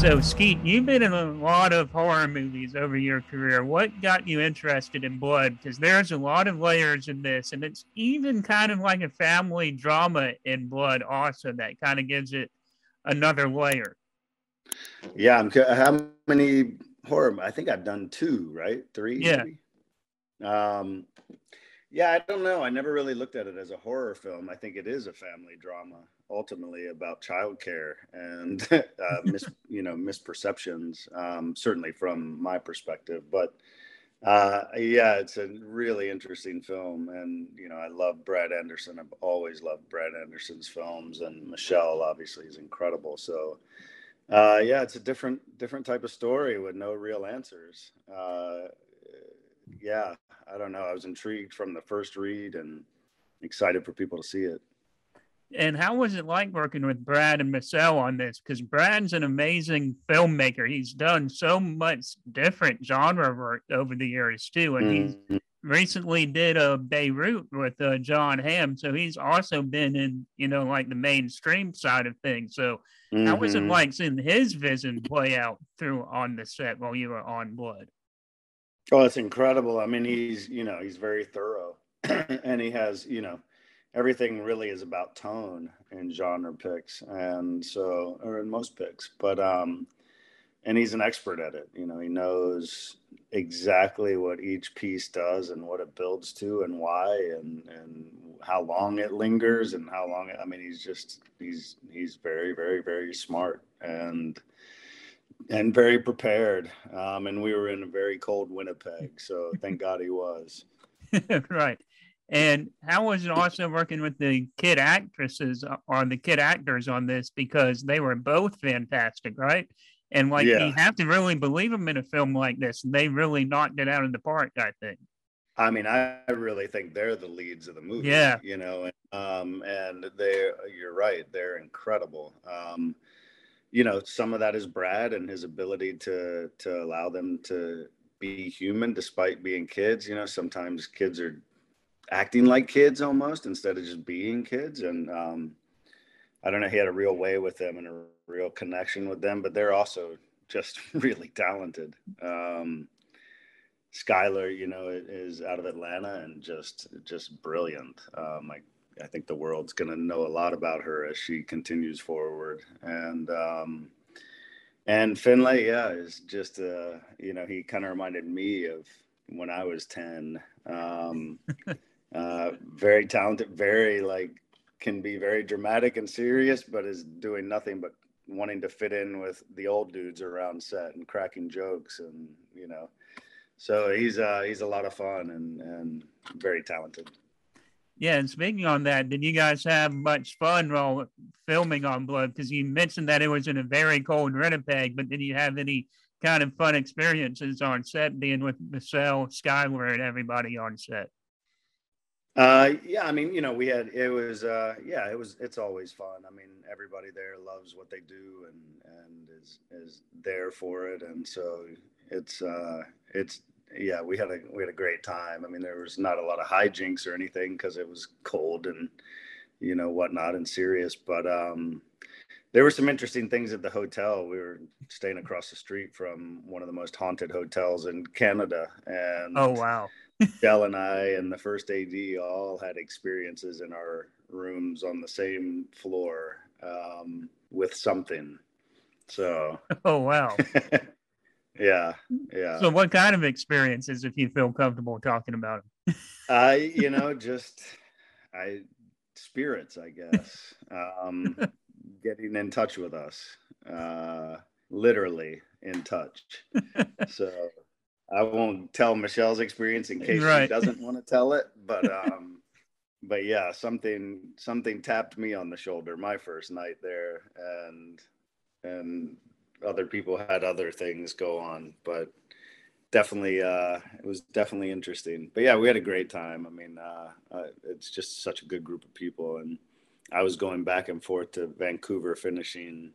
So, Skeet, you've been in a lot of horror movies over your career. What got you interested in Blood? Because there's a lot of layers in this, and it's even kind of like a family drama in Blood, also, that kind of gives it another layer. Yeah, I'm. How many horror? I think I've done two, right? Three. Yeah. Maybe? Um, yeah, I don't know. I never really looked at it as a horror film. I think it is a family drama, ultimately about childcare and uh, mis, you know misperceptions. Um, certainly from my perspective, but uh, yeah, it's a really interesting film, and you know I love Brad Anderson. I've always loved Brad Anderson's films, and Michelle obviously is incredible. So uh, yeah, it's a different different type of story with no real answers. Uh, yeah, I don't know. I was intrigued from the first read and excited for people to see it. And how was it like working with Brad and Michelle on this? Because Brad's an amazing filmmaker. He's done so much different genre work over the years too, and mm-hmm. he's recently did a Beirut with uh, Jon Hamm. So he's also been in, you know, like the mainstream side of things. So mm-hmm. how was it mm-hmm. like seeing his vision play out through on the set while you were on Blood? Oh, it's incredible. I mean, he's, you know, he's very thorough and he has, you know, everything really is about tone in genre picks. And so, or in most picks, but, um, and he's an expert at it. You know, he knows exactly what each piece does and what it builds to and why and, and how long it lingers and how long, it, I mean, he's just, he's, he's very, very, very smart. And, and very prepared. Um, and we were in a very cold Winnipeg, so thank God he was. right. And how was it also working with the kid actresses or the kid actors on this because they were both fantastic, right? And like yeah. you have to really believe them in a film like this. They really knocked it out of the park, I think. I mean, I really think they're the leads of the movie. Yeah, you know, and, um, and they, you're right, they're incredible. Um, you know, some of that is Brad and his ability to to allow them to be human despite being kids. You know, sometimes kids are acting like kids almost instead of just being kids. And um, I don't know, he had a real way with them and a real connection with them, but they're also just really talented. Um, Skylar, you know, is out of Atlanta and just just brilliant. Um, like I think the world's going to know a lot about her as she continues forward. And um, and Finlay, yeah, is just uh, you know he kind of reminded me of when I was ten. Um, uh, very talented, very like can be very dramatic and serious, but is doing nothing but wanting to fit in with the old dudes around set and cracking jokes and you know. So he's uh, he's a lot of fun and and very talented. Yeah, and speaking on that, did you guys have much fun while filming on Blood? Because you mentioned that it was in a very cold Winnipeg, but did you have any kind of fun experiences on set being with Michelle, Skylar, and everybody on set? Uh, yeah, I mean, you know, we had it was uh, yeah, it was it's always fun. I mean, everybody there loves what they do and and is is there for it, and so it's uh, it's yeah, we had a we had a great time. I mean, there was not a lot of hijinks or anything because it was cold and you know whatnot and serious. But um, there were some interesting things at the hotel. We were staying across the street from one of the most haunted hotels in Canada, and oh wow, Dell and I and the first AD all had experiences in our rooms on the same floor um, with something. So oh wow. Yeah, yeah. So, what kind of experiences, if you feel comfortable talking about them? I, you know, just I spirits, I guess. Um, getting in touch with us, uh, literally in touch. so, I won't tell Michelle's experience in case right. she doesn't want to tell it, but um, but yeah, something something tapped me on the shoulder my first night there, and and other people had other things go on, but definitely uh, it was definitely interesting. But yeah, we had a great time. I mean, uh, uh, it's just such a good group of people, and I was going back and forth to Vancouver, finishing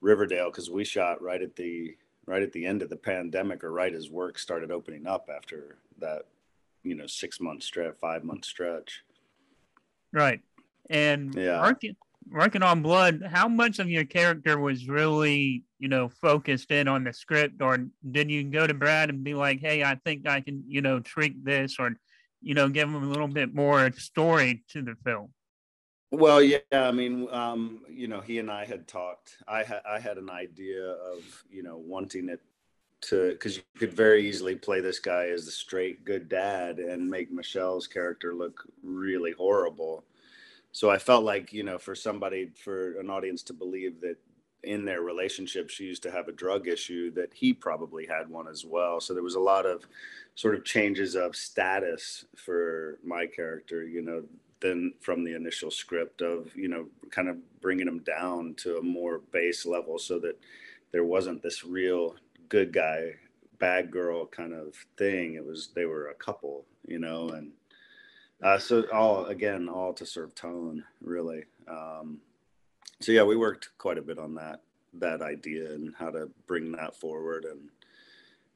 Riverdale because we shot right at the right at the end of the pandemic, or right as work started opening up after that, you know, six month stretch, five month stretch. Right, and yeah. aren't working on Blood, how much of your character was really, you know, focused in on the script, or did you go to Brad and be like, "Hey, I think I can, you know, tweak this," or, you know, give him a little bit more story to the film? Well, yeah, I mean, um, you know, he and I had talked. I had I had an idea of, you know, wanting it to because you could very easily play this guy as the straight good dad and make Michelle's character look really horrible so I felt like you know for somebody for an audience to believe that in their relationship she used to have a drug issue that he probably had one as well so there was a lot of sort of changes of status for my character you know than from the initial script of you know kind of bringing him down to a more base level so that there wasn't this real good guy bad girl kind of thing it was they were a couple you know and uh, so all again, all to serve tone, really. Um, so yeah, we worked quite a bit on that that idea and how to bring that forward, and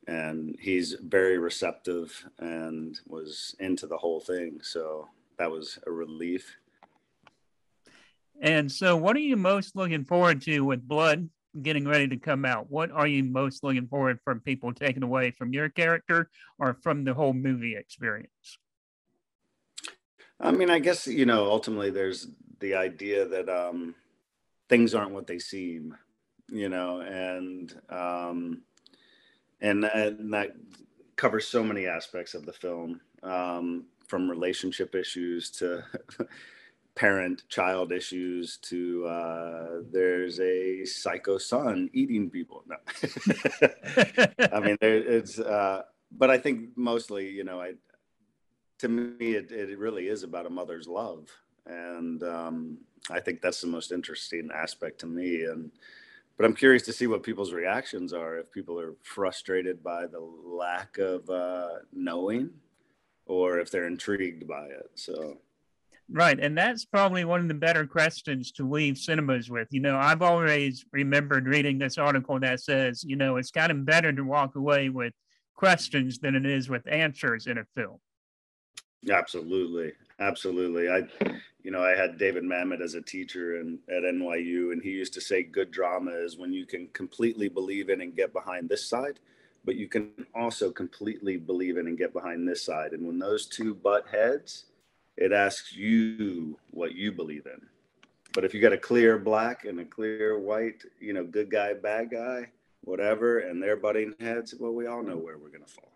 and he's very receptive and was into the whole thing. So that was a relief. And so, what are you most looking forward to with Blood getting ready to come out? What are you most looking forward from people taking away from your character or from the whole movie experience? I mean, I guess you know, ultimately, there's the idea that um, things aren't what they seem, you know, and um, and and that covers so many aspects of the film, um, from relationship issues to parent-child issues to uh, there's a psycho son eating people. No, I mean, there, it's. Uh, but I think mostly, you know, I to me, it, it really is about a mother's love. And um, I think that's the most interesting aspect to me. And, but I'm curious to see what people's reactions are. If people are frustrated by the lack of uh, knowing, or if they're intrigued by it. So, right, and that's probably one of the better questions to leave cinemas with. You know, I've always remembered reading this article that says, you know, it's kind of better to walk away with questions than it is with answers in a film. Absolutely, absolutely. I, you know, I had David Mamet as a teacher and at NYU, and he used to say, "Good drama is when you can completely believe in and get behind this side, but you can also completely believe in and get behind this side. And when those two butt heads, it asks you what you believe in. But if you got a clear black and a clear white, you know, good guy, bad guy, whatever, and they're butting heads, well, we all know where we're going to fall."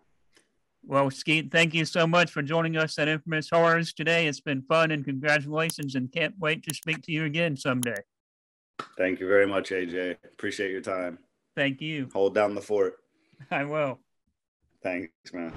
Well, Skeet, thank you so much for joining us at Infamous Horrors today. It's been fun and congratulations, and can't wait to speak to you again someday. Thank you very much, AJ. Appreciate your time. Thank you. Hold down the fort. I will. Thanks, man.